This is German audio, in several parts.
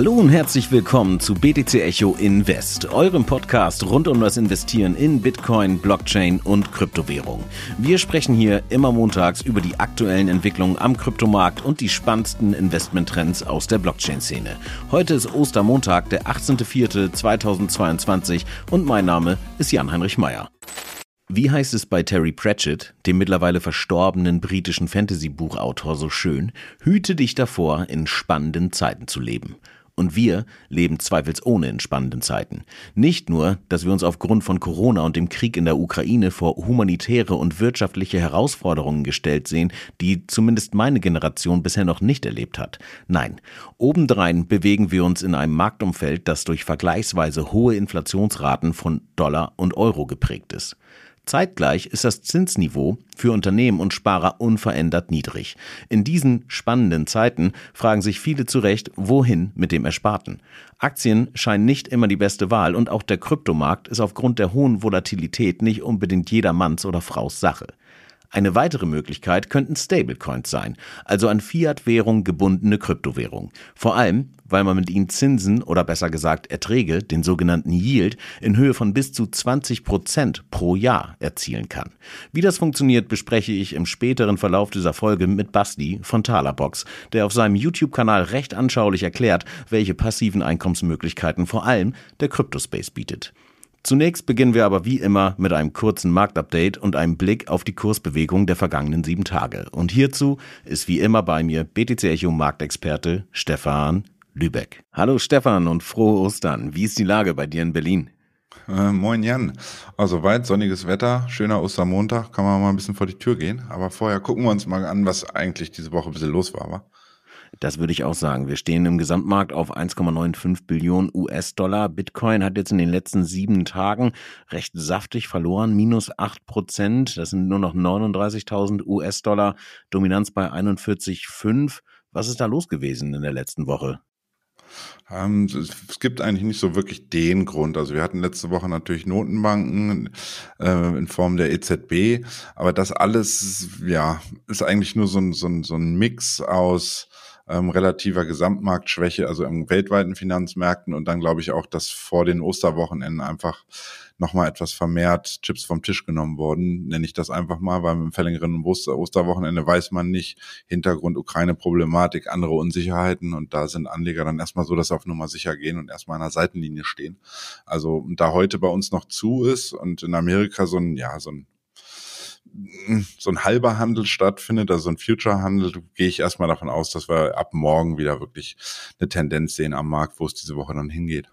Hallo und herzlich willkommen zu BTC Echo Invest, eurem Podcast rund um das Investieren in Bitcoin, Blockchain und Kryptowährung. Wir sprechen hier immer montags über die aktuellen Entwicklungen am Kryptomarkt und die spannendsten Investmenttrends aus der Blockchain-Szene. Heute ist Ostermontag, der 18.04.2022 und mein Name ist Jan-Heinrich Meyer. Wie heißt es bei Terry Pratchett, dem mittlerweile verstorbenen britischen Fantasy-Buchautor, so schön? Hüte dich davor, in spannenden Zeiten zu leben. Und wir leben zweifelsohne in spannenden Zeiten. Nicht nur, dass wir uns aufgrund von Corona und dem Krieg in der Ukraine vor humanitäre und wirtschaftliche Herausforderungen gestellt sehen, die zumindest meine Generation bisher noch nicht erlebt hat. Nein, obendrein bewegen wir uns in einem Marktumfeld, das durch vergleichsweise hohe Inflationsraten von Dollar und Euro geprägt ist. Zeitgleich ist das Zinsniveau für Unternehmen und Sparer unverändert niedrig. In diesen spannenden Zeiten fragen sich viele zu Recht, wohin mit dem Ersparten. Aktien scheinen nicht immer die beste Wahl und auch der Kryptomarkt ist aufgrund der hohen Volatilität nicht unbedingt jedermanns oder Fraus Sache. Eine weitere Möglichkeit könnten Stablecoins sein, also an Fiat-Währung gebundene Kryptowährungen. Vor allem, weil man mit ihnen Zinsen oder besser gesagt Erträge, den sogenannten Yield, in Höhe von bis zu 20 Prozent pro Jahr erzielen kann. Wie das funktioniert, bespreche ich im späteren Verlauf dieser Folge mit Basti von Talerbox, der auf seinem YouTube-Kanal recht anschaulich erklärt, welche passiven Einkommensmöglichkeiten vor allem der Kryptospace bietet. Zunächst beginnen wir aber wie immer mit einem kurzen Marktupdate und einem Blick auf die Kursbewegung der vergangenen sieben Tage. Und hierzu ist wie immer bei mir BTC Echo Marktexperte Stefan Lübeck. Hallo Stefan und frohe Ostern. Wie ist die Lage bei dir in Berlin? Äh, moin Jan. Also weit sonniges Wetter, schöner Ostermontag, kann man mal ein bisschen vor die Tür gehen. Aber vorher gucken wir uns mal an, was eigentlich diese Woche ein bisschen los war. Wa? Das würde ich auch sagen. Wir stehen im Gesamtmarkt auf 1,95 Billionen US-Dollar. Bitcoin hat jetzt in den letzten sieben Tagen recht saftig verloren, minus 8 Prozent. Das sind nur noch 39.000 US-Dollar. Dominanz bei 41,5. Was ist da los gewesen in der letzten Woche? Ähm, es gibt eigentlich nicht so wirklich den Grund. Also wir hatten letzte Woche natürlich Notenbanken äh, in Form der EZB, aber das alles, ja, ist eigentlich nur so ein, so ein, so ein Mix aus ähm, relativer Gesamtmarktschwäche, also im weltweiten Finanzmärkten und dann glaube ich auch, dass vor den Osterwochenenden einfach nochmal etwas vermehrt Chips vom Tisch genommen wurden, nenne ich das einfach mal, weil im verlängerten Oster Osterwochenende weiß man nicht, Hintergrund Ukraine-Problematik, andere Unsicherheiten und da sind Anleger dann erstmal so, dass sie auf Nummer sicher gehen und erstmal an der Seitenlinie stehen. Also da heute bei uns noch zu ist und in Amerika so ein, ja, so ein so ein halber Handel stattfindet, also ein Future-Handel, gehe ich erstmal davon aus, dass wir ab morgen wieder wirklich eine Tendenz sehen am Markt, wo es diese Woche dann hingeht.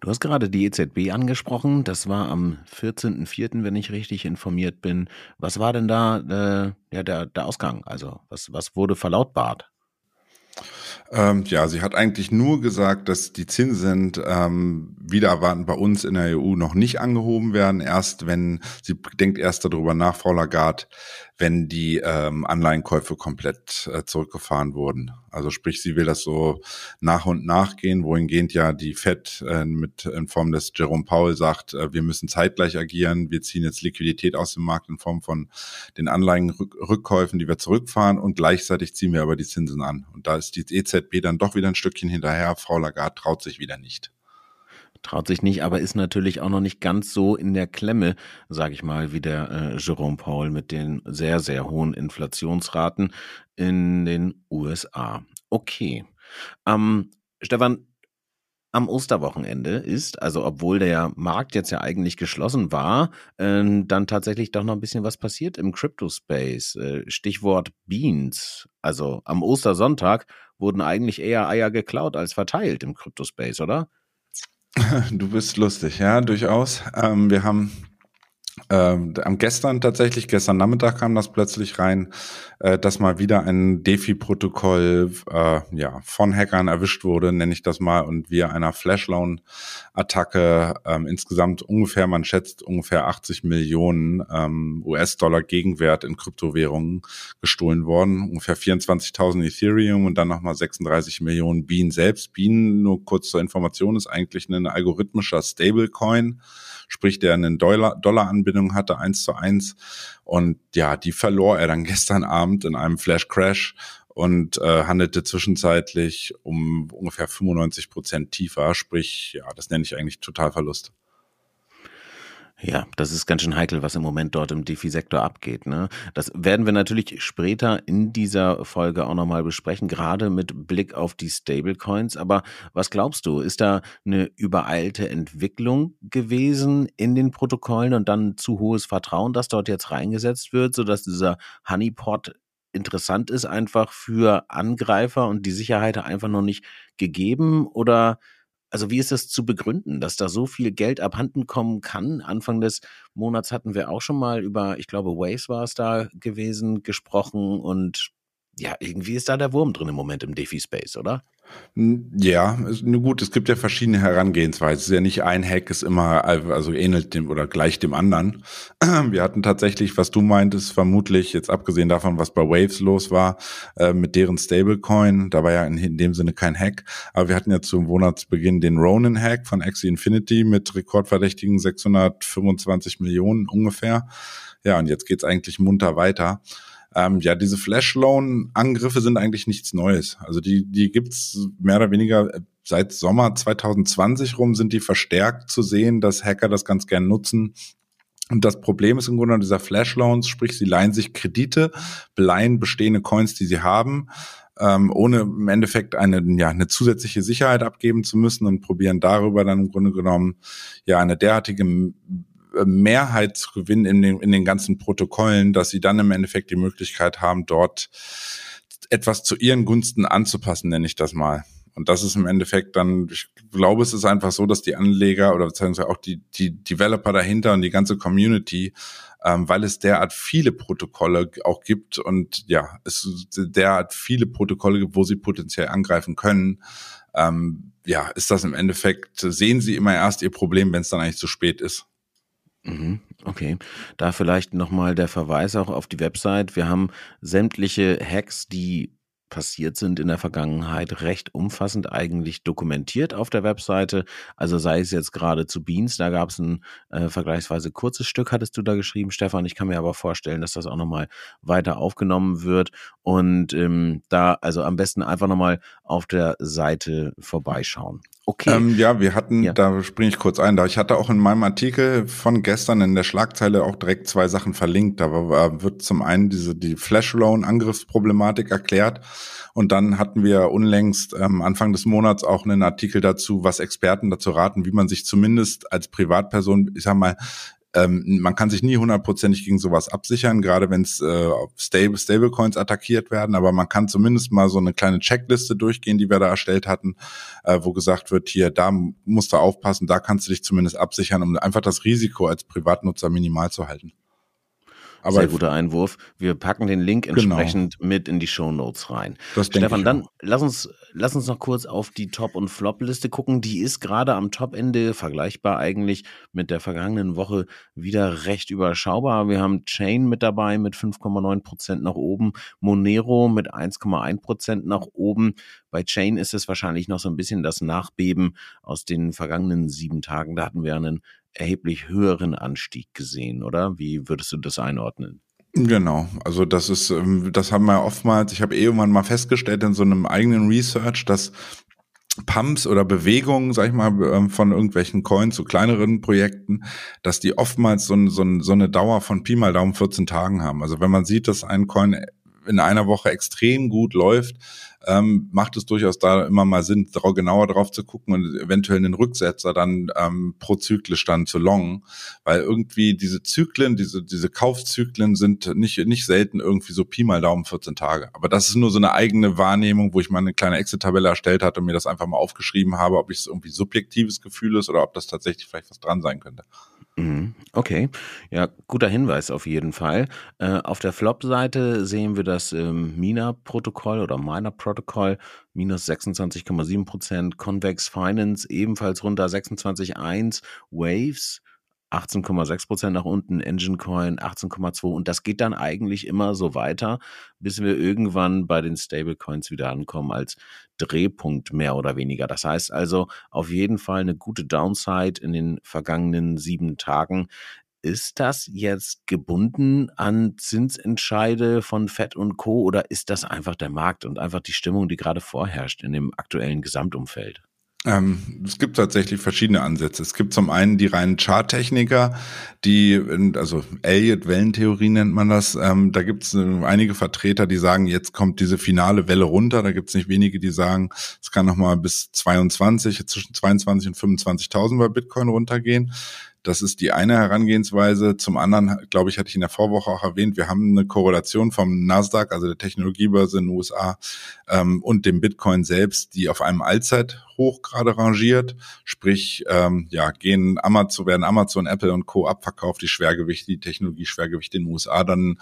Du hast gerade die EZB angesprochen. Das war am 14.04., wenn ich richtig informiert bin. Was war denn da äh, ja, der, der Ausgang? Also was, was wurde verlautbart? Ähm, ja, sie hat eigentlich nur gesagt, dass die Zinsen ähm, wieder erwarten bei uns in der EU noch nicht angehoben werden. Erst wenn, sie denkt erst darüber nach, Frau Lagarde, wenn die ähm, Anleihenkäufe komplett äh, zurückgefahren wurden. Also sprich, sie will das so nach und nach gehen, wohingehend ja die FED äh, mit in Form des Jerome Powell sagt, äh, wir müssen zeitgleich agieren, wir ziehen jetzt Liquidität aus dem Markt in Form von den Anleihenrückkäufen, die wir zurückfahren und gleichzeitig ziehen wir aber die Zinsen an. Und da ist die EZB dann doch wieder ein Stückchen hinterher. Frau Lagarde traut sich wieder nicht traut sich nicht, aber ist natürlich auch noch nicht ganz so in der Klemme, sage ich mal, wie der äh, Jerome Paul mit den sehr, sehr hohen Inflationsraten in den USA. Okay. Ähm, Stefan, am Osterwochenende ist, also obwohl der Markt jetzt ja eigentlich geschlossen war, äh, dann tatsächlich doch noch ein bisschen was passiert im Crypto-Space. Äh, Stichwort Beans. Also am Ostersonntag wurden eigentlich eher Eier geklaut als verteilt im Crypto-Space, oder? Du bist lustig, ja, durchaus. Ähm, wir haben ähm, am gestern tatsächlich, gestern Nachmittag kam das plötzlich rein, äh, dass mal wieder ein DeFi-Protokoll äh, ja, von Hackern erwischt wurde, nenne ich das mal, und wir einer Flashloan-Attacke ähm, insgesamt ungefähr, man schätzt ungefähr 80 Millionen ähm, US-Dollar Gegenwert in Kryptowährungen gestohlen worden, ungefähr 24.000 Ethereum und dann nochmal 36 Millionen Bean selbst. Bean, nur kurz zur Information, ist eigentlich ein algorithmischer Stablecoin, sprich der einen Dollar, Dollar Anbindung hatte, eins zu eins. Und ja, die verlor er dann gestern Abend in einem Flash Crash und äh, handelte zwischenzeitlich um ungefähr 95 Prozent tiefer. Sprich, ja, das nenne ich eigentlich Totalverlust. Ja, das ist ganz schön heikel, was im Moment dort im DeFi-Sektor abgeht. Ne? Das werden wir natürlich später in dieser Folge auch nochmal besprechen, gerade mit Blick auf die Stablecoins. Aber was glaubst du, ist da eine übereilte Entwicklung gewesen in den Protokollen und dann zu hohes Vertrauen, das dort jetzt reingesetzt wird, sodass dieser Honeypot interessant ist einfach für Angreifer und die Sicherheit einfach noch nicht gegeben? Oder also wie ist das zu begründen, dass da so viel Geld abhanden kommen kann? Anfang des Monats hatten wir auch schon mal über, ich glaube, Waves war es da gewesen, gesprochen und ja, irgendwie ist da der Wurm drin im Moment im DeFi-Space, oder? Ja, gut, es gibt ja verschiedene Herangehensweisen. Es ist ja nicht ein Hack, ist immer, also ähnelt dem oder gleich dem anderen. Wir hatten tatsächlich, was du meintest, vermutlich, jetzt abgesehen davon, was bei Waves los war, äh, mit deren Stablecoin, da war ja in, in, dem Sinne kein Hack, aber wir hatten ja zum Monatsbeginn den Ronin-Hack von Axie Infinity mit rekordverdächtigen 625 Millionen ungefähr. Ja, und jetzt geht's eigentlich munter weiter. Ähm, ja, diese Flash-Loan-Angriffe sind eigentlich nichts Neues. Also die, die gibt's mehr oder weniger äh, seit Sommer 2020 rum sind die verstärkt zu sehen, dass Hacker das ganz gern nutzen. Und das Problem ist im Grunde dieser Flash-Loans, sprich, sie leihen sich Kredite, beleihen bestehende Coins, die sie haben, ähm, ohne im Endeffekt eine, ja, eine zusätzliche Sicherheit abgeben zu müssen und probieren darüber dann im Grunde genommen ja eine derartige Mehrheit zu gewinnen in den, in den ganzen Protokollen, dass sie dann im Endeffekt die Möglichkeit haben, dort etwas zu ihren Gunsten anzupassen, nenne ich das mal. Und das ist im Endeffekt dann, ich glaube, es ist einfach so, dass die Anleger oder beziehungsweise auch die, die Developer dahinter und die ganze Community, ähm, weil es derart viele Protokolle auch gibt und ja, es derart viele Protokolle gibt, wo sie potenziell angreifen können, ähm, ja, ist das im Endeffekt, sehen sie immer erst ihr Problem, wenn es dann eigentlich zu spät ist. Mhm, okay, da vielleicht nochmal der Verweis auch auf die Website. Wir haben sämtliche Hacks, die passiert sind in der Vergangenheit, recht umfassend eigentlich dokumentiert auf der Webseite. Also sei es jetzt gerade zu Beans, da gab es ein äh, vergleichsweise kurzes Stück, hattest du da geschrieben, Stefan. Ich kann mir aber vorstellen, dass das auch nochmal weiter aufgenommen wird. Und ähm, da also am besten einfach nochmal auf der Seite vorbeischauen. Okay. Ähm, ja, wir hatten, ja. da springe ich kurz ein, da ich hatte auch in meinem Artikel von gestern in der Schlagzeile auch direkt zwei Sachen verlinkt. Da war, wird zum einen diese die Flash Loan Angriffsproblematik erklärt und dann hatten wir unlängst ähm, Anfang des Monats auch einen Artikel dazu, was Experten dazu raten, wie man sich zumindest als Privatperson, ich sag mal, ähm, man kann sich nie hundertprozentig gegen sowas absichern, gerade wenn es äh, Stable, Stablecoins attackiert werden, aber man kann zumindest mal so eine kleine Checkliste durchgehen, die wir da erstellt hatten, äh, wo gesagt wird, hier, da musst du aufpassen, da kannst du dich zumindest absichern, um einfach das Risiko als Privatnutzer minimal zu halten. Aber Sehr guter Einwurf. Wir packen den Link genau. entsprechend genau. mit in die Show Notes rein. Das Stefan, dann lass uns, lass uns noch kurz auf die Top- und Flop-Liste gucken. Die ist gerade am Top-Ende vergleichbar eigentlich mit der vergangenen Woche wieder recht überschaubar. Wir haben Chain mit dabei mit 5,9 Prozent nach oben, Monero mit 1,1 Prozent nach oben. Bei Chain ist es wahrscheinlich noch so ein bisschen das Nachbeben aus den vergangenen sieben Tagen. Da hatten wir einen erheblich höheren Anstieg gesehen, oder? Wie würdest du das einordnen? Genau, also das ist, ähm, das haben wir oftmals, ich habe eh irgendwann mal festgestellt in so einem eigenen Research, dass Pumps oder Bewegungen, sag ich mal, ähm, von irgendwelchen Coins zu kleineren Projekten, dass die oftmals so, so, so eine Dauer von Pi mal Daumen 14 Tagen haben. Also wenn man sieht, dass ein Coin in einer Woche extrem gut läuft, ähm, macht es durchaus da immer mal Sinn, genauer drauf zu gucken und eventuell einen Rücksetzer dann ähm, pro zyklisch dann zu longen, weil irgendwie diese Zyklen, diese, diese Kaufzyklen sind nicht, nicht selten irgendwie so Pi mal Daumen 14 Tage. Aber das ist nur so eine eigene Wahrnehmung, wo ich mal eine kleine Excel-Tabelle erstellt hatte und mir das einfach mal aufgeschrieben habe, ob es irgendwie subjektives Gefühl ist oder ob das tatsächlich vielleicht was dran sein könnte. Mhm, okay, ja, guter Hinweis auf jeden Fall. Äh, auf der Flop-Seite sehen wir das ähm, Mina-Protokoll oder Miner-Protokoll minus 26,7 Prozent, Convex Finance ebenfalls runter. 26,1, Waves 18,6 Prozent nach unten, Engine Coin 18,2 und das geht dann eigentlich immer so weiter, bis wir irgendwann bei den Stablecoins wieder ankommen als Drehpunkt mehr oder weniger. Das heißt also auf jeden Fall eine gute Downside in den vergangenen sieben Tagen. ist das jetzt gebunden an Zinsentscheide von Fed und Co. oder ist das einfach der Markt und einfach die Stimmung, die gerade vorherrscht in dem aktuellen Gesamtumfeld? Ähm, es gibt tatsächlich verschiedene Ansätze. Es gibt zum einen die reinen Charttechniker, die, also Elliott-Wellentheorie nennt man das. Ähm, da gibt es äh, einige Vertreter, die sagen, jetzt kommt diese finale Welle runter. Da gibt es nicht wenige, die sagen, es kann nochmal bis 22, zwischen 22 und 25.000 bei Bitcoin runtergehen. Das ist die eine Herangehensweise. Zum anderen, glaube ich, hatte ich in der Vorwoche auch erwähnt, wir haben eine Korrelation vom Nasdaq, also der Technologiebörse in den USA, ähm, und dem Bitcoin selbst, die auf einem Allzeithoch gerade rangiert. Sprich, ähm, ja, gehen Amazon, werden Amazon, Apple und Co. abverkauft, die Schwergewichte, die Technologie-Schwergewichte in den USA, dann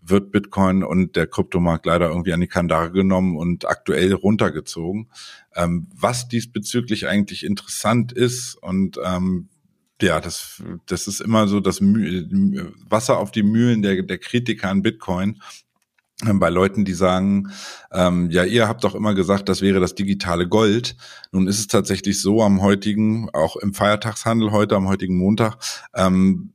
wird Bitcoin und der Kryptomarkt leider irgendwie an die Kandare genommen und aktuell runtergezogen. Ähm, was diesbezüglich eigentlich interessant ist und ähm, ja, das, das ist immer so das Wasser auf die Mühlen der, der Kritiker an Bitcoin. Ähm, bei Leuten, die sagen, ähm, ja, ihr habt doch immer gesagt, das wäre das digitale Gold. Nun ist es tatsächlich so am heutigen, auch im Feiertagshandel heute, am heutigen Montag, ähm,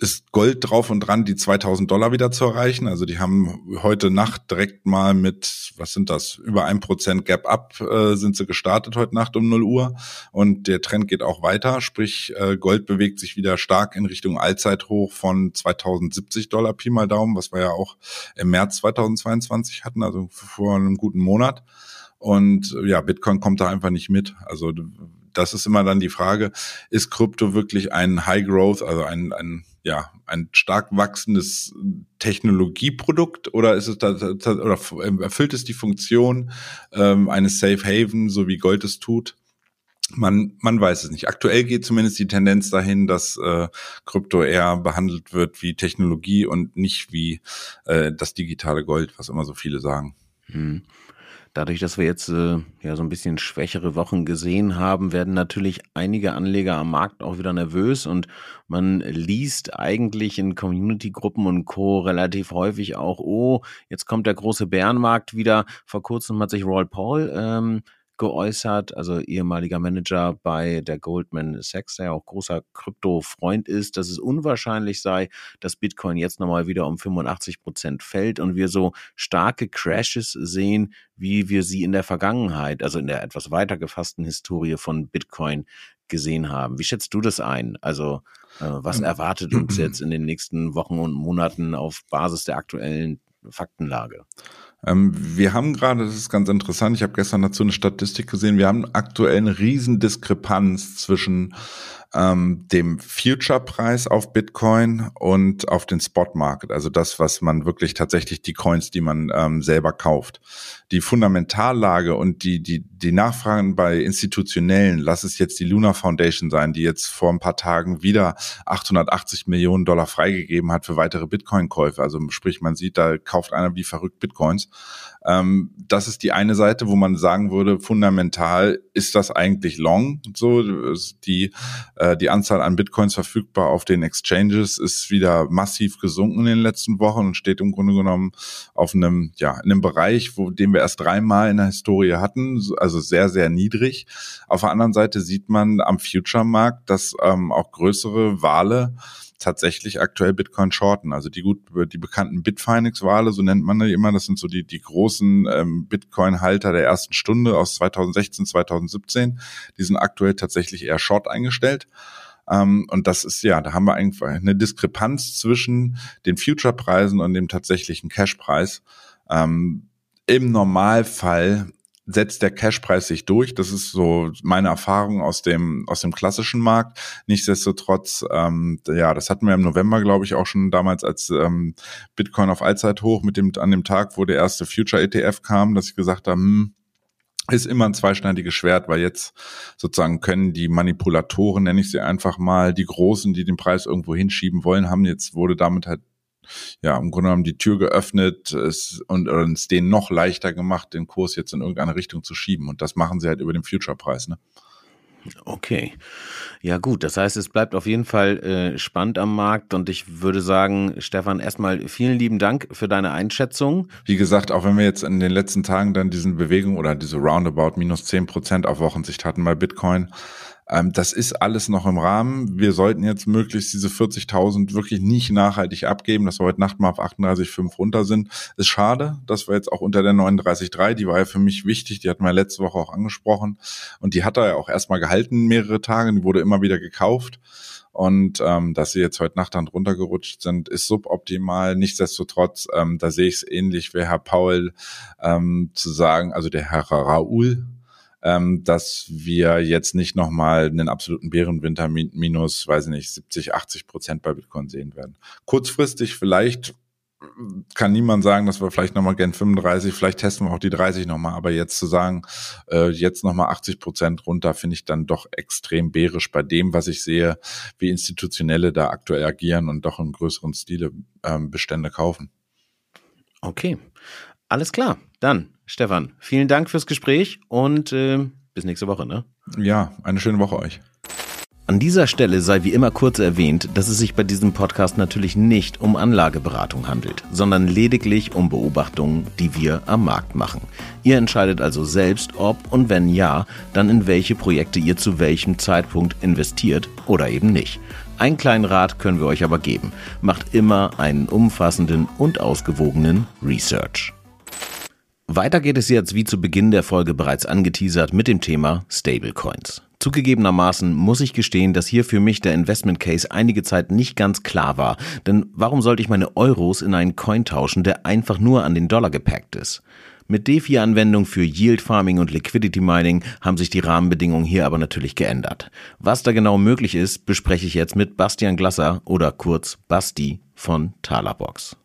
ist Gold drauf und dran, die 2000 Dollar wieder zu erreichen. Also die haben heute Nacht direkt mal mit, was sind das, über ein Prozent Gap Up äh, sind sie gestartet heute Nacht um 0 Uhr und der Trend geht auch weiter. Sprich, äh, Gold bewegt sich wieder stark in Richtung Allzeithoch von 2070 Dollar Pi mal Daumen, was wir ja auch im März 2022 hatten, also vor einem guten Monat. Und ja, Bitcoin kommt da einfach nicht mit. Also das ist immer dann die Frage, ist Krypto wirklich ein High Growth, also ein, ein ja, ein stark wachsendes Technologieprodukt oder ist es da, oder erfüllt es die Funktion ähm, eines Safe Haven, so wie Gold es tut? Man, man weiß es nicht. Aktuell geht zumindest die Tendenz dahin, dass äh, Krypto eher behandelt wird wie Technologie und nicht wie äh, das digitale Gold, was immer so viele sagen. Hm. Dadurch, dass wir jetzt äh, ja so ein bisschen schwächere Wochen gesehen haben, werden natürlich einige Anleger am Markt auch wieder nervös und man liest eigentlich in Community-Gruppen und Co. relativ häufig auch, oh, jetzt kommt der große Bärenmarkt wieder. Vor kurzem hat sich Roy Paul ähm, geäußert, also ehemaliger Manager bei der Goldman Sachs, der ja auch großer Krypto-Freund ist, dass es unwahrscheinlich sei, dass Bitcoin jetzt nochmal wieder um 85 Prozent fällt und wir so starke Crashes sehen, wie wir sie in der Vergangenheit, also in der etwas weiter gefassten Historie von Bitcoin gesehen haben. Wie schätzt du das ein? Also äh, was ähm, erwartet uns jetzt in den nächsten Wochen und Monaten auf Basis der aktuellen Faktenlage? Ähm, wir haben gerade, das ist ganz interessant, ich habe gestern dazu eine Statistik gesehen, wir haben aktuell eine Riesendiskrepanz zwischen ähm, dem Future-Preis auf Bitcoin und auf den Spot-Market, also das, was man wirklich tatsächlich die Coins, die man ähm, selber kauft. Die Fundamentallage und die, die, die Nachfragen bei institutionellen, lass es jetzt die Luna Foundation sein, die jetzt vor ein paar Tagen wieder 880 Millionen Dollar freigegeben hat für weitere Bitcoin-Käufe. Also sprich, man sieht, da kauft einer wie verrückt Bitcoins. Ähm, das ist die eine Seite, wo man sagen würde, fundamental ist das eigentlich long. So, die äh, die Anzahl an Bitcoins verfügbar auf den Exchanges ist wieder massiv gesunken in den letzten Wochen und steht im Grunde genommen auf einem, ja, in einem Bereich, wo, den wir erst dreimal in der Historie hatten, also sehr, sehr niedrig. Auf der anderen Seite sieht man am Future-Markt, dass ähm, auch größere Wale tatsächlich aktuell Bitcoin shorten. Also die gut, die bekannten Bitfinex-Wale, so nennt man die immer, das sind so die, die großen ähm, Bitcoin-Halter der ersten Stunde aus 2016, 2017. Die sind aktuell tatsächlich eher short eingestellt. Um, und das ist ja, da haben wir eigentlich eine Diskrepanz zwischen den Future-Preisen und dem tatsächlichen Cash-Preis. Um, Im Normalfall setzt der Cashpreis sich durch. Das ist so meine Erfahrung aus dem aus dem klassischen Markt. Nichtsdestotrotz, ähm, ja, das hatten wir im November, glaube ich, auch schon damals, als ähm, Bitcoin auf Allzeithoch mit dem an dem Tag, wo der erste Future ETF kam, dass ich gesagt habe, hm, ist immer ein zweischneidiges Schwert, weil jetzt sozusagen können die Manipulatoren, nenne ich sie einfach mal, die Großen, die den Preis irgendwo hinschieben wollen, haben jetzt wurde damit halt ja, im Grunde genommen die Tür geöffnet es, und, es denen noch leichter gemacht, den Kurs jetzt in irgendeine Richtung zu schieben. Und das machen sie halt über den Future-Preis, ne? Okay. Ja gut, das heißt, es bleibt auf jeden Fall äh, spannend am Markt und ich würde sagen, Stefan, erstmal vielen lieben Dank für deine Einschätzung. Wie gesagt, auch wenn wir jetzt in den letzten Tagen dann diesen Bewegung oder diese Roundabout minus zehn Prozent auf Wochensicht hatten bei Bitcoin, Ähm, das ist alles noch im Rahmen. Wir sollten jetzt möglichst diese 40.000 wirklich nicht nachhaltig abgeben, dass wir heute Nacht mal auf 38,5 runter sind. Ist schade, dass wir jetzt auch unter der 39,3, die war ja für mich wichtig, die hatten wir letzte Woche auch angesprochen und die hat er ja auch erstmal gehalten mehrere Tage, die wurde immer wieder gekauft. Und ähm, dass sie jetzt heute Nacht dann runtergerutscht sind, ist suboptimal. Nichtsdestotrotz, ähm, da sehe ich es ähnlich wie Herr Paul ähm, zu sagen, also der Herr Raoul, ähm, dass wir jetzt nicht nochmal einen absoluten Bärenwinter minus, weiß ich nicht, 70, 80 Prozent bei Bitcoin sehen werden. Kurzfristig vielleicht kann niemand sagen, dass wir vielleicht nochmal gern 35, vielleicht testen wir auch die 30 nochmal, aber jetzt zu sagen, äh, jetzt nochmal 80 Prozent runter, finde ich dann doch extrem bärisch bei dem, was ich sehe, wie Institutionelle da aktuell agieren und doch in größeren Stile ähm, Bestände kaufen. Okay, alles klar. Dann, Stefan, vielen Dank fürs Gespräch und äh, bis nächste Woche. Ne? Ja, eine schöne Woche euch. An dieser Stelle sei wie immer kurz erwähnt, dass es sich bei diesem Podcast natürlich nicht um Anlageberatung handelt, sondern lediglich um Beobachtungen, die wir am Markt machen. Ihr entscheidet also selbst, ob und wenn ja, dann in welche Projekte ihr zu welchem Zeitpunkt investiert oder eben nicht. Einen kleinen Rat können wir euch aber geben. Macht immer einen umfassenden und ausgewogenen Research. Weiter geht es jetzt wie zu Beginn der Folge bereits angeteasert mit dem Thema Stablecoins. Zugegebenermaßen muss ich gestehen, dass hier für mich der Investment Case einige Zeit nicht ganz klar war. Denn warum sollte ich meine Euros in einen Coin tauschen, der einfach nur an den Dollar gepackt ist? Mit DeFi-Anwendung für Yield Farming und Liquidity Mining haben sich die Rahmenbedingungen hier aber natürlich geändert. Was da genau möglich ist, bespreche ich jetzt mit Bastian Glasser oder kurz Basti von Talabox.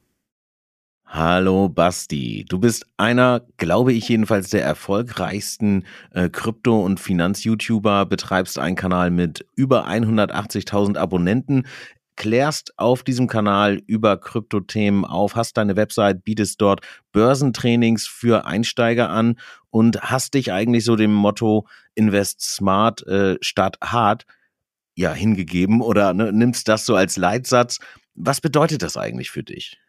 Hallo Basti, du bist einer, glaube ich jedenfalls, der erfolgreichsten äh, Krypto- und Finanz-YouTuber, betreibst einen Kanal mit über 180.000 Abonnenten, klärst auf diesem Kanal über Kryptothemen auf, hast deine Website, bietest dort Börsentrainings für Einsteiger an und hast dich eigentlich so dem Motto Invest Smart äh, statt hart ja hingegeben oder ne, nimmst das so als Leitsatz. Was bedeutet das eigentlich für dich?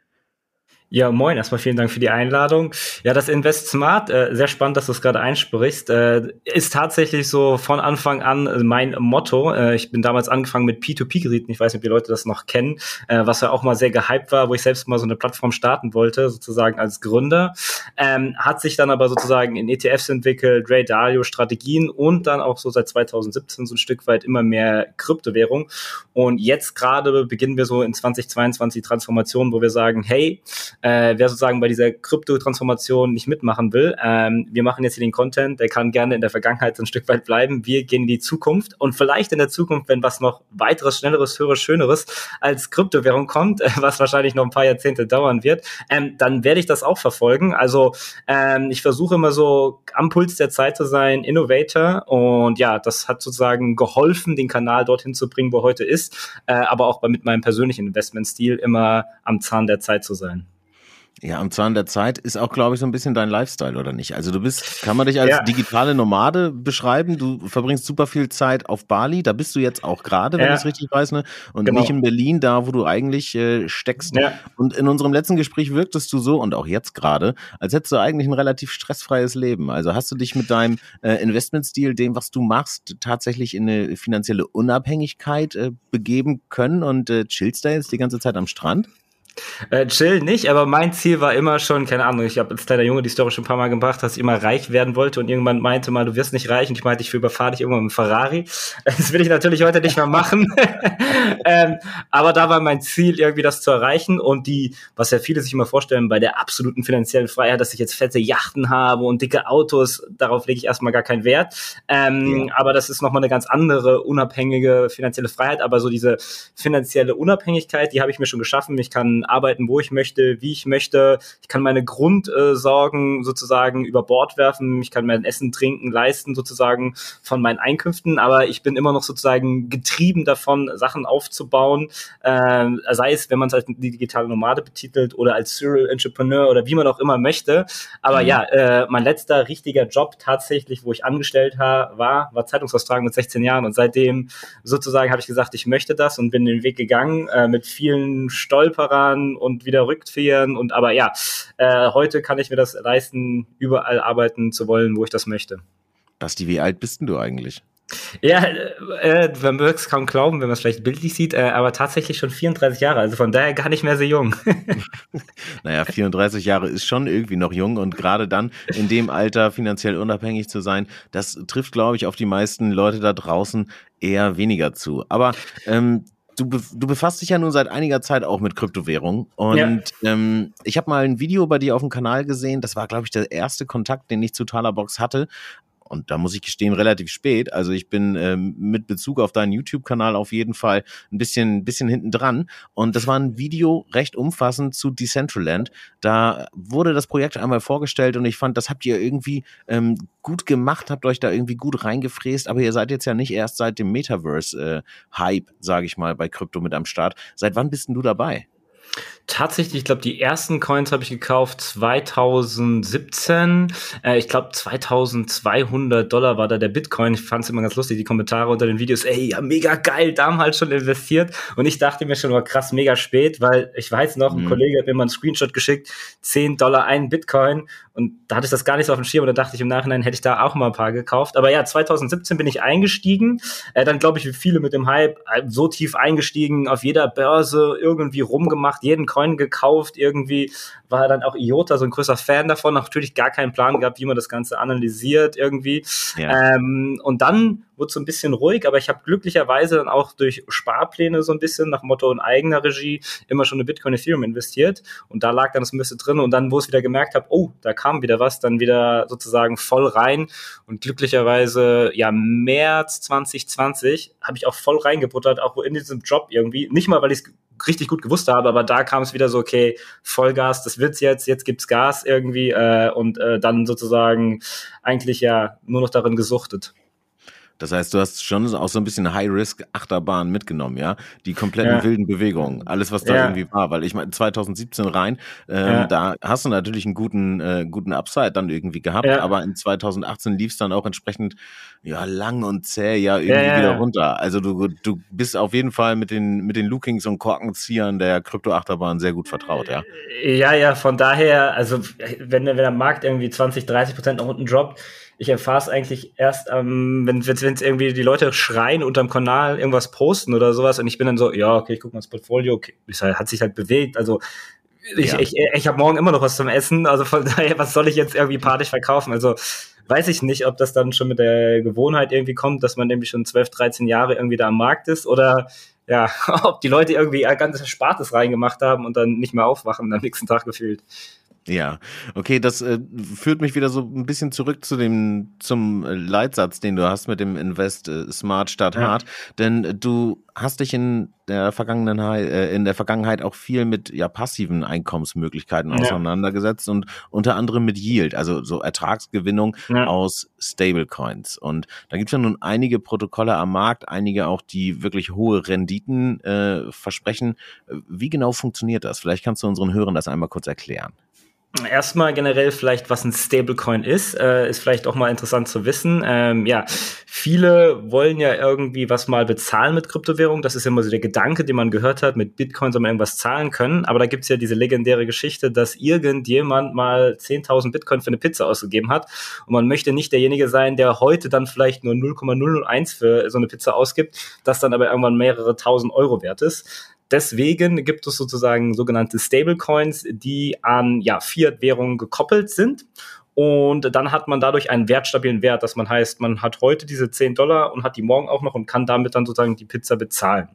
Ja, moin, erstmal vielen Dank für die Einladung. Ja, das Invest Smart, äh, sehr spannend, dass du es gerade einsprichst, äh, ist tatsächlich so von Anfang an mein Motto. Äh, ich bin damals angefangen mit P2P-Geräten, ich weiß nicht, ob die Leute das noch kennen, äh, was ja auch mal sehr gehypt war, wo ich selbst mal so eine Plattform starten wollte, sozusagen als Gründer. Ähm, hat sich dann aber sozusagen in ETFs entwickelt, Ray Dalio Strategien und dann auch so seit 2017 so ein Stück weit immer mehr Kryptowährung. Und jetzt gerade beginnen wir so in 2022 Transformation, wo wir sagen, hey, äh, wer sozusagen bei dieser Krypto-Transformation nicht mitmachen will, ähm, wir machen jetzt hier den Content, der kann gerne in der Vergangenheit so ein Stück weit bleiben. Wir gehen in die Zukunft und vielleicht in der Zukunft, wenn was noch weiteres, schnelleres, höheres, schöneres als Kryptowährung kommt, äh, was wahrscheinlich noch ein paar Jahrzehnte dauern wird, ähm, dann werde ich das auch verfolgen. Also ähm, ich versuche immer so am Puls der Zeit zu sein, Innovator und ja, das hat sozusagen geholfen, den Kanal dorthin zu bringen, wo er heute ist, äh, aber auch bei, mit meinem persönlichen Investmentstil immer am Zahn der Zeit zu sein. Ja, am Zahn der Zeit ist auch, glaube ich, so ein bisschen dein Lifestyle, oder nicht? Also du bist, kann man dich als ja. digitale Nomade beschreiben? Du verbringst super viel Zeit auf Bali, da bist du jetzt auch gerade, wenn ja. ich es richtig weiß, ne? Und genau. nicht in Berlin, da wo du eigentlich äh, steckst. Ja. Und in unserem letzten Gespräch wirktest du so, und auch jetzt gerade, als hättest du eigentlich ein relativ stressfreies Leben. Also hast du dich mit deinem äh, Investmentstil, dem, was du machst, tatsächlich in eine finanzielle Unabhängigkeit äh, begeben können und äh, chillst da jetzt die ganze Zeit am Strand? Äh, chill nicht, aber mein Ziel war immer schon, keine Ahnung, ich habe als kleiner Junge die Story schon ein paar Mal gebracht, dass ich immer reich werden wollte und irgendwann meinte mal, du wirst nicht reich und ich meinte, ich überfahre dich irgendwann mit Ferrari. Das will ich natürlich heute nicht mehr machen. ähm, aber da war mein Ziel, irgendwie das zu erreichen und die, was ja viele sich immer vorstellen, bei der absoluten finanziellen Freiheit, dass ich jetzt fette Yachten habe und dicke Autos, darauf lege ich erstmal gar keinen Wert. Ähm, ja. Aber das ist nochmal eine ganz andere, unabhängige finanzielle Freiheit. Aber so diese finanzielle Unabhängigkeit, die habe ich mir schon geschaffen. Ich kann arbeiten, wo ich möchte, wie ich möchte. Ich kann meine Grundsorgen sozusagen über Bord werfen. Ich kann mein Essen, Trinken leisten sozusagen von meinen Einkünften. Aber ich bin immer noch sozusagen getrieben davon, Sachen aufzubauen. Äh, sei es, wenn man es als digitale Nomade betitelt oder als Serial Entrepreneur oder wie man auch immer möchte. Aber mhm. ja, äh, mein letzter richtiger Job tatsächlich, wo ich angestellt war, war Zeitungsaustragen mit 16 Jahren. Und seitdem sozusagen habe ich gesagt, ich möchte das und bin den Weg gegangen äh, mit vielen Stolperern fahren und wieder rückfahren und aber ja, äh, heute kann ich mir das leisten, überall arbeiten zu wollen, wo ich das möchte. Basti, wie alt bist denn du eigentlich? Ja, äh, äh man wird es kaum glauben, wenn man es vielleicht bildlich sieht, äh, aber tatsächlich schon 34 Jahre, also von daher gar nicht mehr so jung. naja, 34 Jahre ist schon irgendwie noch jung und gerade dann in dem Alter finanziell unabhängig zu sein, das trifft, glaube ich, auf die meisten Leute da draußen eher weniger zu. Aber ähm, du, du befasst dich ja nun seit einiger Zeit auch mit Kryptowährung und ja. ähm, ich habe mal ein Video bei dir auf dem Kanal gesehen. Das war, glaube ich, der erste Kontakt, den ich zu Talerbox hatte und da muss ich gestehen, relativ spät. Also ich bin ähm, mit Bezug auf deinen YouTube-Kanal auf jeden Fall ein bisschen, ein bisschen hinten dran. Und das war ein Video recht umfassend zu Decentraland. Da wurde das Projekt einmal vorgestellt und ich fand, das habt ihr irgendwie ähm, gut gemacht, habt euch da irgendwie gut reingefräst, aber ihr seid jetzt ja nicht erst seit dem Metaverse-Hype, äh, sage ich mal, bei Krypto mit am Start. Seit wann bist denn du dabei? Tatsächlich, ich glaube, die ersten Coins habe ich gekauft 2017. Äh, ich glaube, 2200 Dollar war da der Bitcoin. Ich fand es immer ganz lustig, die Kommentare unter den Videos. Ey, ja, mega geil, damals schon investiert. Und ich dachte mir schon, war krass, mega spät, weil ich weiß noch, ein mhm. Kollege hat mir mal einen Screenshot geschickt, 10 Dollar ein Bitcoin. Und da hatte ich das gar nicht so auf dem Schirm. Und da dachte ich im Nachhinein, hätte ich da auch mal ein paar gekauft. Aber ja, 2017 bin ich eingestiegen. Äh, dann glaube ich, wie viele mit dem Hype, äh, so tief eingestiegen, auf jeder Börse irgendwie rumgemacht, jeden Coin gekauft, irgendwie war dann auch IOTA so ein größer Fan davon, natürlich gar keinen Plan gehabt, wie man das Ganze analysiert irgendwie. Ja. Ähm, und dann wurde es so ein bisschen ruhig, aber ich habe glücklicherweise dann auch durch Sparpläne so ein bisschen nach Motto und eigener Regie immer schon in Bitcoin Ethereum investiert und da lag dann das ein bisschen drin und dann, wo ich wieder gemerkt habe, oh, da kam wieder was, dann wieder sozusagen voll rein und glücklicherweise, ja, März 2020 habe ich auch voll reingebuttert, auch in diesem Job irgendwie, nicht mal, weil ich es richtig gut gewusst habe, aber da kam es wieder so, okay, Vollgas, das wird's jetzt, jetzt gibt's Gas irgendwie äh, und äh, dann sozusagen eigentlich ja nur noch darin gesuchtet. Das heißt, du hast schon auch so ein bisschen High-Risk-Achterbahn mitgenommen, ja? Die kompletten ja. wilden Bewegungen, alles, was da ja. irgendwie war. Weil ich meine, 2017 rein, ähm, ja. da hast du natürlich einen guten, äh, guten Upside dann irgendwie gehabt, aber in 2018 lief es dann auch entsprechend ja lang und zäh ja irgendwie wieder runter. Also du, du bist auf jeden Fall mit den, mit den Lookings und Korkenziehern der Krypto-Achterbahn sehr gut vertraut, ja? Ja, ja, von daher, also wenn, wenn der Markt irgendwie 20, 30 Prozent nach unten droppt, ich erfahre es eigentlich erst, ähm, wenn es irgendwie die Leute schreien unterm Kanal irgendwas posten oder sowas und ich bin dann so, ja, okay, ich gucke mal das Portfolio, okay, es hat sich halt bewegt, also ich, ja. ich, ich habe morgen immer noch was zum Essen, also von daher, was soll ich jetzt irgendwie panisch verkaufen? Also weiß ich nicht, ob das dann schon mit der Gewohnheit irgendwie kommt, dass man irgendwie schon 12, 13 Jahre irgendwie da am Markt ist oder ja, ob die Leute irgendwie ein ganzes Spartes reingemacht haben und dann nicht mehr aufwachen am nächsten Tag gefühlt. Ja, okay, das äh, führt mich wieder so ein bisschen zurück zu dem zum Leitsatz, den du hast mit dem Invest äh, Smart statt ja. Hard, denn äh, du hast dich in der Vergangenheit äh, in der Vergangenheit auch viel mit ja passiven Einkommensmöglichkeiten auseinandergesetzt und unter anderem mit Yield, also so Ertragsgewinnung ja. aus Stablecoins und da gibt es ja nun einige Protokolle am Markt, einige auch, die wirklich hohe Renditen äh, versprechen. Wie genau funktioniert das? Vielleicht kannst du unseren Hörern das einmal kurz erklären. Erstmal generell vielleicht, was ein Stablecoin ist, äh, ist vielleicht auch mal interessant zu wissen. Ähm, ja, viele wollen ja irgendwie was mal bezahlen mit Kryptowährung. Das ist immer so der Gedanke, den man gehört hat. Mit Bitcoin soll man irgendwas zahlen können. Aber da gibt's ja diese legendäre Geschichte, dass irgendjemand mal 10.000 Bitcoin für eine Pizza ausgegeben hat. Und man möchte nicht derjenige sein, der heute dann vielleicht nur 0,001 für so eine Pizza ausgibt, das dann aber irgendwann mehrere tausend Euro wert ist. Deswegen gibt es sozusagen sogenannte Stablecoins, die an ja, Fiat-Währungen gekoppelt sind. Und dann hat man dadurch einen wertstabilen Wert, dass man heißt, man hat heute diese 10 Dollar und hat die morgen auch noch und kann damit dann sozusagen die Pizza bezahlen.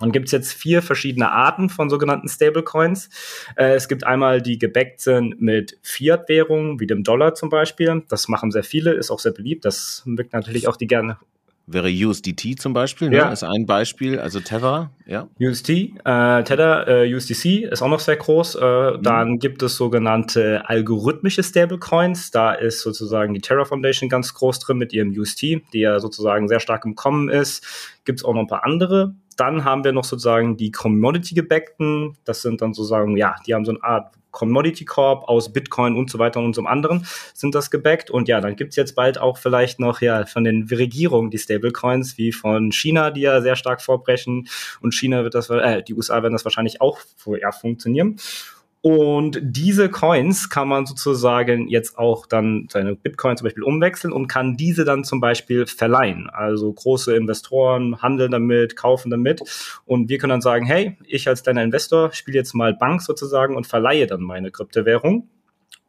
Und gibt es jetzt vier verschiedene Arten von sogenannten Stablecoins. Äh, es gibt einmal die gebackt sind mit Fiat-Währungen, wie dem Dollar zum Beispiel. Das machen sehr viele, ist auch sehr beliebt. Das mögt natürlich auch die gerne wäre USDT zum Beispiel, ne? ja. ist ein Beispiel, also Tether, ja. UST, äh, Tether, äh, USDC ist auch noch sehr groß. Äh, mhm. Dann gibt es sogenannte algorithmische Stablecoins. Da ist sozusagen die Terra Foundation ganz groß drin mit ihrem UST, die ja sozusagen sehr stark im Kommen ist. Gibt es auch noch ein paar andere. Dann haben wir noch sozusagen die Commodity-gebackten. Das sind dann sozusagen, ja, die haben so eine Art Commodity Corp aus Bitcoin und so weiter und so anderen sind das gebackt. Und ja, dann gibt's jetzt bald auch vielleicht noch ja von den Regierungen die Stablecoins, wie von China, die ja sehr stark vorbrechen. Und China wird das, äh, die USA werden das wahrscheinlich auch ja, funktionieren. Und diese Coins kann man sozusagen jetzt auch dann seine Bitcoin zum Beispiel umwechseln und kann diese dann zum Beispiel verleihen. Also große Investoren handeln damit, kaufen damit. Und wir können dann sagen, hey, ich als deiner Investor spiele jetzt mal Bank sozusagen und verleihe dann meine Kryptowährung.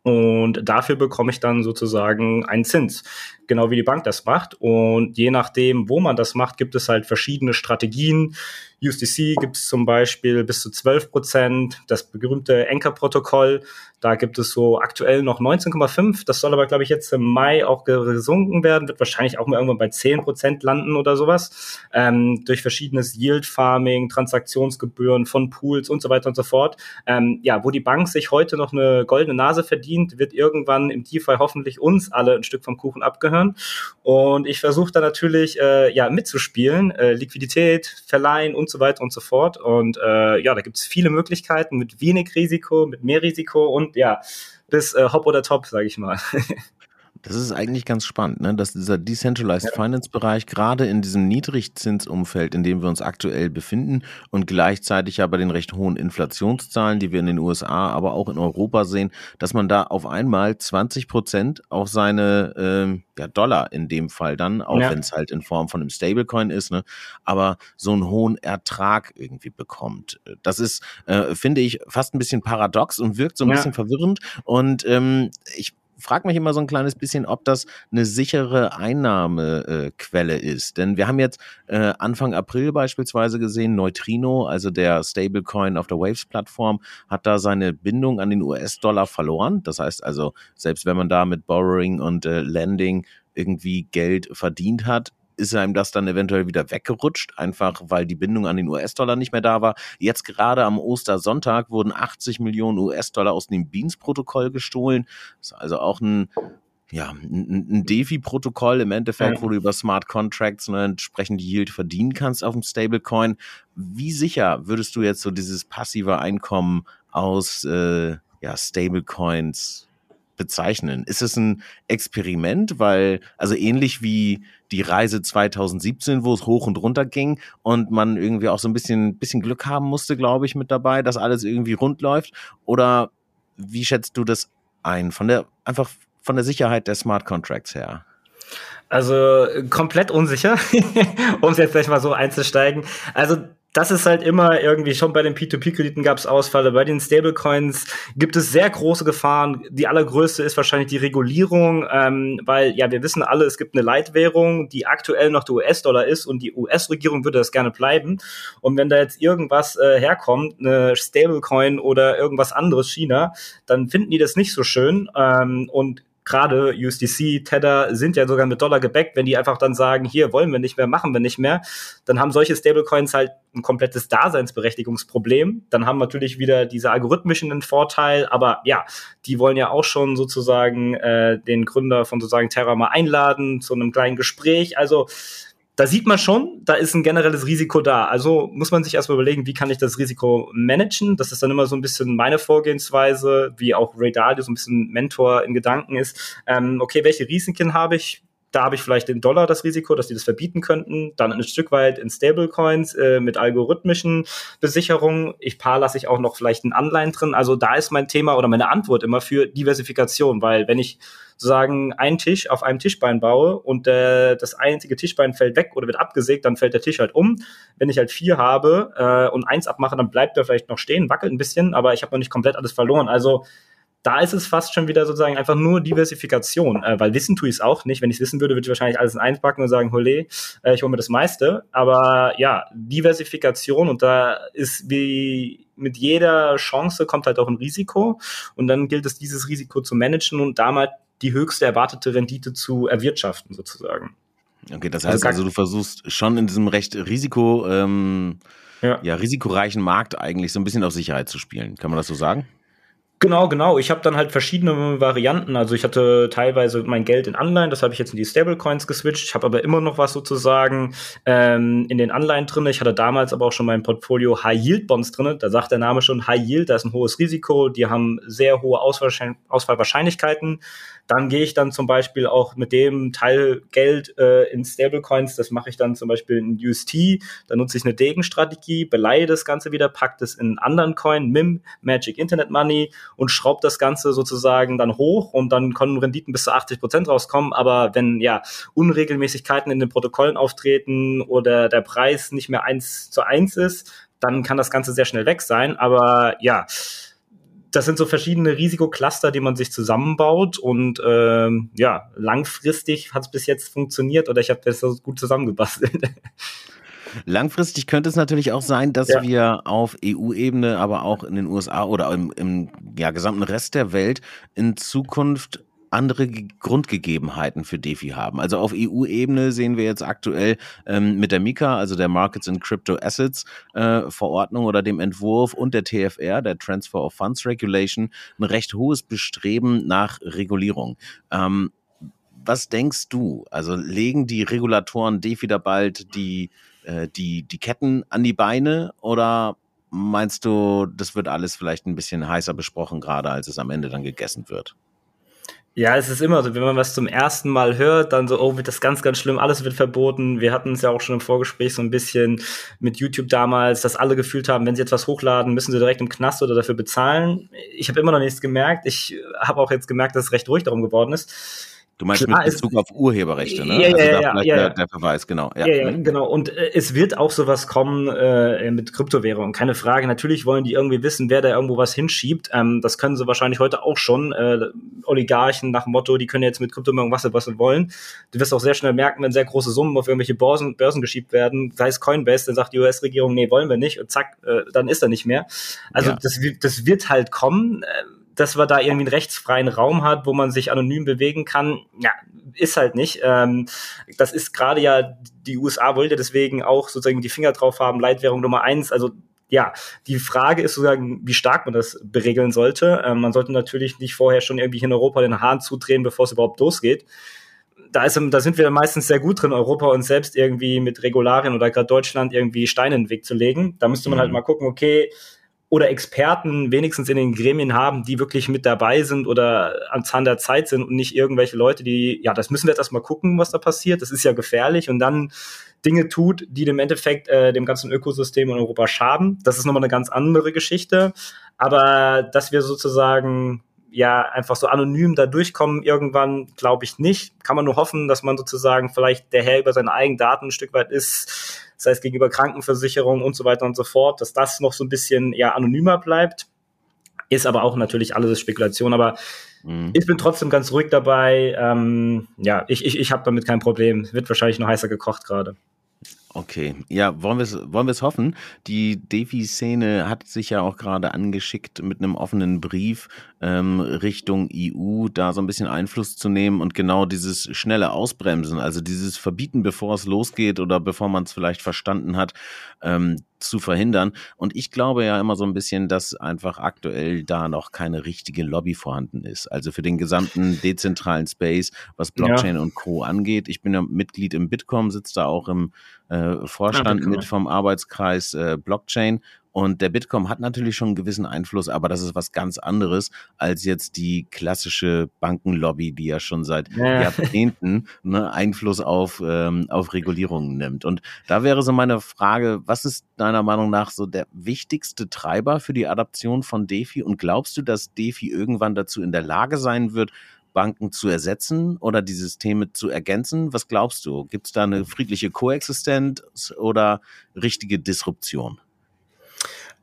Und dafür bekomme ich dann sozusagen einen Zins, genau wie die Bank das macht. Und je nachdem, wo man das macht, gibt es halt verschiedene Strategien. USDC gibt es zum Beispiel bis zu 12 Prozent. Das berühmte Anchor-Protokoll, da gibt es so aktuell noch 19,5. Das soll aber, glaube ich, jetzt im Mai auch gesunken werden. Wird wahrscheinlich auch mal irgendwann bei 10 Prozent landen oder sowas. Ähm, durch verschiedenes Yield-Farming, Transaktionsgebühren von Pools und so weiter und so fort. Ähm, ja, wo die Bank sich heute noch eine goldene Nase verdient, wird irgendwann im DeFi hoffentlich uns alle ein Stück vom Kuchen abgehören. Und ich versuche da natürlich äh, ja mitzuspielen, äh, Liquidität, verleihen und so weiter und so fort. Und äh, ja, da gibt es viele Möglichkeiten mit wenig Risiko, mit mehr Risiko und ja, bis äh, Hop oder Top, sage ich mal. Das ist eigentlich ganz spannend, ne? dass dieser Decentralized ja. Finance Bereich gerade in diesem Niedrigzinsumfeld, in dem wir uns aktuell befinden und gleichzeitig aber den recht hohen Inflationszahlen, die wir in den USA, aber auch in Europa sehen, dass man da auf einmal 20 Prozent auf seine ähm, ja, Dollar in dem Fall dann, auch ja. wenn es halt in Form von einem Stablecoin ist, ne? aber so einen hohen Ertrag irgendwie bekommt. Das ist, äh, finde ich, fast ein bisschen paradox und wirkt so ein ja. bisschen verwirrend und ähm, ich frage mich immer so ein kleines bisschen, ob das eine sichere Einnahmequelle äh, ist. Denn wir haben jetzt äh, Anfang April beispielsweise gesehen, Neutrino, also der Stablecoin auf der Waves-Plattform, hat da seine Bindung an den US-Dollar verloren. Das heißt also, selbst wenn man da mit Borrowing und äh, Lending irgendwie Geld verdient hat, ist einem das dann eventuell wieder weggerutscht, einfach weil die Bindung an den US-Dollar nicht mehr da war. Jetzt gerade am Ostersonntag wurden 80 Millionen US-Dollar aus dem Beans-Protokoll gestohlen. Das ist also auch ein ja, ein, ein DeFi-Protokoll im Endeffekt, ja. wo du über Smart Contracts ne, entsprechend Yield verdienen kannst auf dem Stablecoin. Wie sicher würdest du jetzt so dieses passive Einkommen aus äh, ja, Stablecoins bezeichnen? Ist es ein Experiment, weil, also ähnlich wie die Reise 2017, wo es hoch und runter ging und man irgendwie auch so ein bisschen, bisschen Glück haben musste, glaube ich, mit dabei, dass alles irgendwie rund läuft? Oder wie schätzt du das ein? Von der, einfach von der Sicherheit der Smart Contracts her? Also komplett unsicher, um es jetzt gleich mal so einzusteigen. Also das ist halt immer irgendwie schon bei den P2P-Krediten gab es Ausfälle, bei den Stablecoins gibt es sehr große Gefahren. Die allergrößte ist wahrscheinlich die Regulierung, ähm, weil ja wir wissen alle, es gibt eine Leitwährung, die aktuell noch der US-Dollar ist und die US-Regierung würde das gerne bleiben. Und wenn da jetzt irgendwas äh, herkommt, eine Stablecoin oder irgendwas anderes China, dann finden die das nicht so schön ähm, und gerade USDC, Tether sind ja sogar mit Dollar gebackt, wenn die einfach dann sagen, hier wollen wir nicht mehr, machen wir nicht mehr, dann haben solche Stablecoins halt ein komplettes Daseinsberechtigungsproblem. Dann haben natürlich wieder diese algorithmischen einen Vorteil, aber ja, die wollen ja auch schon sozusagen äh, den Gründer von sozusagen Terra mal einladen zu einem kleinen Gespräch. Also da sieht man schon, da ist ein generelles Risiko da. Also muss man sich erstmal überlegen, wie kann ich das Risiko managen? Das ist dann immer so ein bisschen meine Vorgehensweise, wie auch Ray Dalio so ein bisschen Mentor in Gedanken ist. Ähm, okay, welche Risiken habe ich? Da habe ich vielleicht den Dollar das Risiko, dass die das verbieten könnten. Dann ein Stück weit in Stablecoins äh, mit algorithmischen Besicherungen. Ich paar lasse ich auch noch vielleicht ein Anleihen drin. Also da ist mein Thema oder meine Antwort immer für Diversifikation, weil wenn ich sozusagen einen Tisch auf einem Tischbein baue und äh, das einzige Tischbein fällt weg oder wird abgesägt, dann fällt der Tisch halt um. Wenn ich halt vier habe äh, und eins abmache, dann bleibt er vielleicht noch stehen, wackelt ein bisschen, aber ich habe noch nicht komplett alles verloren. Also da ist es fast schon wieder sozusagen einfach nur Diversifikation, äh, weil wissen tue ich es auch nicht. Wenn ich es wissen würde, würde ich wahrscheinlich alles in eins packen und sagen, hole, äh, ich hole mir das meiste. Aber ja, Diversifikation und da ist wie mit jeder Chance kommt halt auch ein Risiko und dann gilt es, dieses Risiko zu managen und damit die höchste erwartete Rendite zu erwirtschaften, sozusagen. Okay, das heißt also, also du versuchst schon in diesem recht Risiko, ähm, ja. ja, risikoreichen Markt eigentlich so ein bisschen auf Sicherheit zu spielen. Kann man das so sagen? Genau, genau. Ich habe dann halt verschiedene Varianten. Also ich hatte teilweise mein Geld in Anleihen, das habe ich jetzt in die Stablecoins geswitcht. Ich habe aber immer noch was sozusagen ähm, in den Anleihen drin. Ich hatte damals aber auch schon mein Portfolio High Yield Bonds drin. Da sagt der Name schon High Yield, da ist ein hohes Risiko. Die haben sehr hohe Ausfallwahrscheinlichkeiten. Dann gehe ich dann zum Beispiel auch mit dem Teil Geld äh, in Stablecoins. Das mache ich dann zum Beispiel in UST. Da nutze ich eine Degenstrategie, beleihe das Ganze wieder, pack das in einen anderen Coin, MIM, Magic Internet Money und schraube das Ganze sozusagen dann hoch und dann können Renditen bis zu 80 Prozent rauskommen. Aber wenn ja Unregelmäßigkeiten in den Protokollen auftreten oder der Preis nicht mehr eins zu eins ist, dann kann das Ganze sehr schnell weg sein. Aber ja, das sind so verschiedene Risikocluster, die man sich zusammenbaut und ähm, ja, langfristig hat es bis jetzt funktioniert oder ich habe das so gut zusammengebastelt. Langfristig könnte es natürlich auch sein, dass ja. wir auf EU-Ebene, aber auch in den USA oder im, im ja, gesamten Rest der Welt in Zukunft andere Grundgegebenheiten für DeFi haben. Also auf EU-Ebene sehen wir jetzt aktuell ähm, mit der MiCA, also der Markets in Crypto Assets äh, Verordnung oder dem Entwurf und der TFR, der Transfer of Funds Regulation, ein recht hohes Bestreben nach Regulierung. Ähm, was denkst du? Also legen die Regulatoren DeFi da bald die, äh, die, die Ketten an die Beine oder meinst du, das wird alles vielleicht ein bisschen heißer besprochen, gerade als es am Ende dann gegessen wird? Ja, es ist immer so, wenn man was zum ersten Mal hört, dann so, oh, wird das ganz, ganz schlimm, alles wird verboten. Wir hatten es ja auch schon im Vorgespräch so ein bisschen mit YouTube damals, dass alle gefühlt haben, wenn sie etwas hochladen, müssen sie direkt im Knast oder dafür bezahlen. Ich habe immer noch nichts gemerkt. Ich habe auch jetzt gemerkt, dass es recht ruhig darum geworden ist. Du meinst Klar, mit Bezug auf Urheberrechte, ne? Ja, also ja, ja, ja, der, der, Verweis, genau. Ja, ja, ja genau. Und äh, es wird auch sowas kommen äh, mit Kryptowährungen, keine Frage. Natürlich wollen die irgendwie wissen, wer da irgendwo was hinschiebt. Ähm, das können sie wahrscheinlich heute auch schon. Äh, Oligarchen nach dem Motto, die können jetzt mit Kryptowährungen was, was sie wollen. Du wirst auch sehr schnell merken, wenn sehr große Summen auf irgendwelche Börsen, Börsen geschiebt werden, sei es Coinbase, dann sagt die US-Regierung, nee, wollen wir nicht. Und zack, äh, dann ist er nicht mehr. Also ja. das, das wird halt kommen. Dass man da irgendwie einen rechtsfreien Raum hat, wo man sich anonym bewegen kann, ja, ist halt nicht. Ähm, das ist gerade ja, die USA wollte deswegen auch sozusagen die Finger drauf haben, Leitwährung Nummer eins. Also ja, die Frage ist sozusagen, wie stark man das beregeln sollte. Ähm, man sollte natürlich nicht vorher schon irgendwie in Europa den Hahn zudrehen, bevor es überhaupt losgeht. Da, ist, da sind wir meistens sehr gut drin, Europa uns selbst irgendwie mit Regularien oder gerade Deutschland irgendwie Steine in den Weg zu legen. Da müsste man halt mhm. halt mal gucken, okay, oder Experten wenigstens in den Gremien haben, die wirklich mit dabei sind oder am Zahn der Zeit sind und nicht irgendwelche Leute, die, ja, das müssen wir jetzt erstmal gucken, was da passiert, das ist ja gefährlich und dann Dinge tut, die dem Endeffekt äh, dem ganzen Ökosystem in Europa schaden. Das ist nochmal eine ganz andere Geschichte. Aber dass wir sozusagen ja einfach so anonym da durchkommen irgendwann, glaube ich nicht. Kann man nur hoffen, dass man sozusagen vielleicht der Herr über seine eigenen Daten ein Stück weit ist, sei es gegenüber Krankenversicherungen und so weiter und so fort, dass das noch so ein bisschen ja anonymer bleibt. Ist aber auch natürlich alles Spekulation, aber mhm. ich bin trotzdem ganz ruhig dabei. Ähm, ja, ich, ich, ich habe damit kein Problem. Wird wahrscheinlich noch heißer gekocht gerade. Okay, ja, wollen wir es wollen wir es hoffen. Die Defi-Szene hat sich ja auch gerade angeschickt mit einem offenen Brief ähm, Richtung EU, da so ein bisschen Einfluss zu nehmen und genau dieses schnelle Ausbremsen, also dieses Verbieten, bevor es losgeht oder bevor man es vielleicht verstanden hat, ähm, zu verhindern. Und ich glaube ja immer so ein bisschen, dass einfach aktuell da noch keine richtige Lobby vorhanden ist. Also für den gesamten dezentralen Space, was Blockchain ja. und Co. angeht. Ich bin ja Mitglied im Bitkom, sitze da auch im äh, Vorstand ja, mit vom Arbeitskreis äh, Blockchain und der Bitkom hat natürlich schon einen gewissen Einfluss, aber das ist was ganz anderes als jetzt die klassische Bankenlobby, die ja schon seit ja. Jahrzehnten ne, Einfluss auf, ähm, auf Regulierungen nimmt. Und da wäre so meine Frage, was ist deiner Meinung nach so der wichtigste Treiber für die Adaption von DeFi? Und glaubst du, dass DeFi irgendwann dazu in der Lage sein wird, Banken zu ersetzen oder die Systeme zu ergänzen? Was glaubst du? Gibt es da eine friedliche Koexistenz oder richtige Disruption?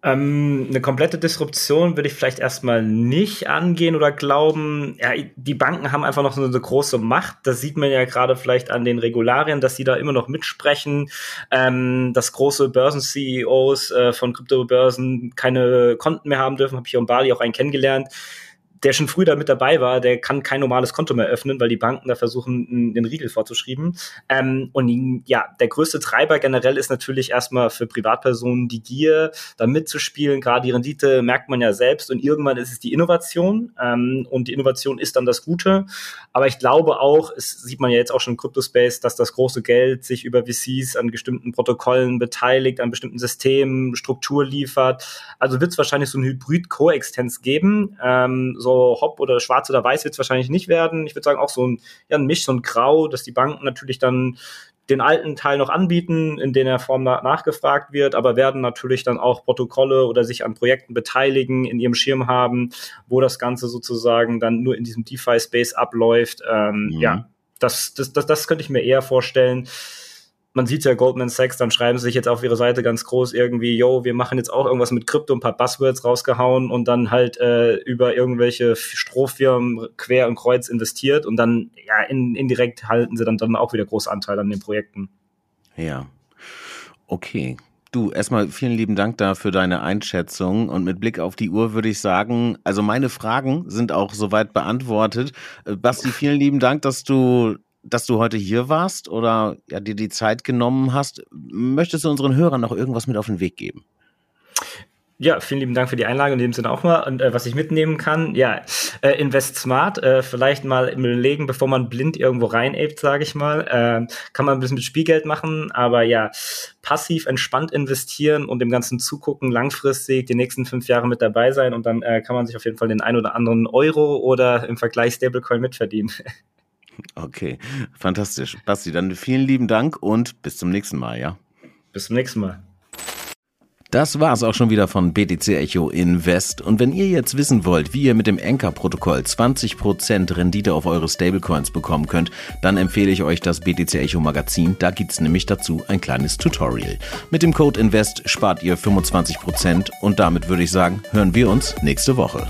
Ähm, eine komplette Disruption würde ich vielleicht erstmal nicht angehen oder glauben. Ja, die Banken haben einfach noch so eine große Macht. Das sieht man ja gerade vielleicht an den Regularien, dass sie da immer noch mitsprechen. Ähm, dass große Börsen-CEOs äh, von Kryptobörsen keine Konten mehr haben dürfen, habe ich hier in Bali auch einen kennengelernt der schon früh da mit dabei war, der kann kein normales Konto mehr öffnen, weil die Banken da versuchen, den Riegel vorzuschreiben. Ähm, und ja, der größte Treiber generell ist natürlich erstmal für Privatpersonen die Gier, da mitzuspielen. Gerade die Rendite merkt man ja selbst und irgendwann ist es die Innovation. Ähm, und die Innovation ist dann das Gute. Aber ich glaube auch, es sieht man ja jetzt auch schon im Crypto-Space, dass das große Geld sich über VCs an bestimmten Protokollen beteiligt, an bestimmten Systemen, Struktur liefert. Also wird es wahrscheinlich so ein Hybrid-Koexistenz geben. Ähm, so so Hop oder Schwarz oder Weiß wird es wahrscheinlich nicht werden. Ich würde sagen auch so ein, ja, ein Misch, so ein Grau, dass die Banken natürlich dann den alten Teil noch anbieten, in der Form nachgefragt wird, aber werden natürlich dann auch Protokolle oder sich an Projekten beteiligen, in ihrem Schirm haben, wo das Ganze sozusagen dann nur in diesem DeFi-Space abläuft. Ähm, mhm. Ja, das, das, das, das könnte ich mir eher vorstellen man sieht ja Goldman Sachs, dann schreiben sie sich jetzt auf ihre Seite ganz groß irgendwie, yo, wir machen jetzt auch irgendwas mit Krypto, ein paar Buzzwords rausgehauen und dann halt äh, über irgendwelche Strohfirmen quer und kreuz investiert und dann ja in, indirekt halten sie dann, dann auch wieder großen Anteil an den Projekten. Ja. Okay. Du, erstmal vielen lieben Dank da für deine Einschätzung und mit Blick auf die Uhr würde ich sagen, also meine Fragen sind auch soweit beantwortet. Äh, Basti, vielen lieben Dank, dass du dass du heute hier warst oder ja, dir die Zeit genommen hast. Möchtest du unseren Hörern noch irgendwas mit auf den Weg geben? Ja, vielen lieben Dank für die Einlage in dem Sinne auch mal. Und äh, was ich mitnehmen kann, ja, äh, Invest Smart, äh, vielleicht mal überlegen, bevor man blind irgendwo reinaped, sage ich mal. Äh, kann man ein bisschen mit Spielgeld machen, aber ja, passiv entspannt investieren und dem Ganzen zugucken, langfristig die nächsten fünf Jahre mit dabei sein und dann äh, kann man sich auf jeden Fall den ein oder anderen Euro oder im Vergleich Stablecoin mitverdienen. Okay, fantastisch. Basti, dann vielen lieben Dank und bis zum nächsten Mal, ja? Bis zum nächsten Mal. Das war's auch schon wieder von BTC Echo Invest. Und wenn ihr jetzt wissen wollt, wie ihr mit dem Anchor-Protokoll 20% Rendite auf eure Stablecoins bekommen könnt, dann empfehle ich euch das BTC Echo Magazin. Da gibt's nämlich dazu ein kleines Tutorial. Mit dem Code INVEST spart ihr 25% und damit würde ich sagen, hören wir uns nächste Woche.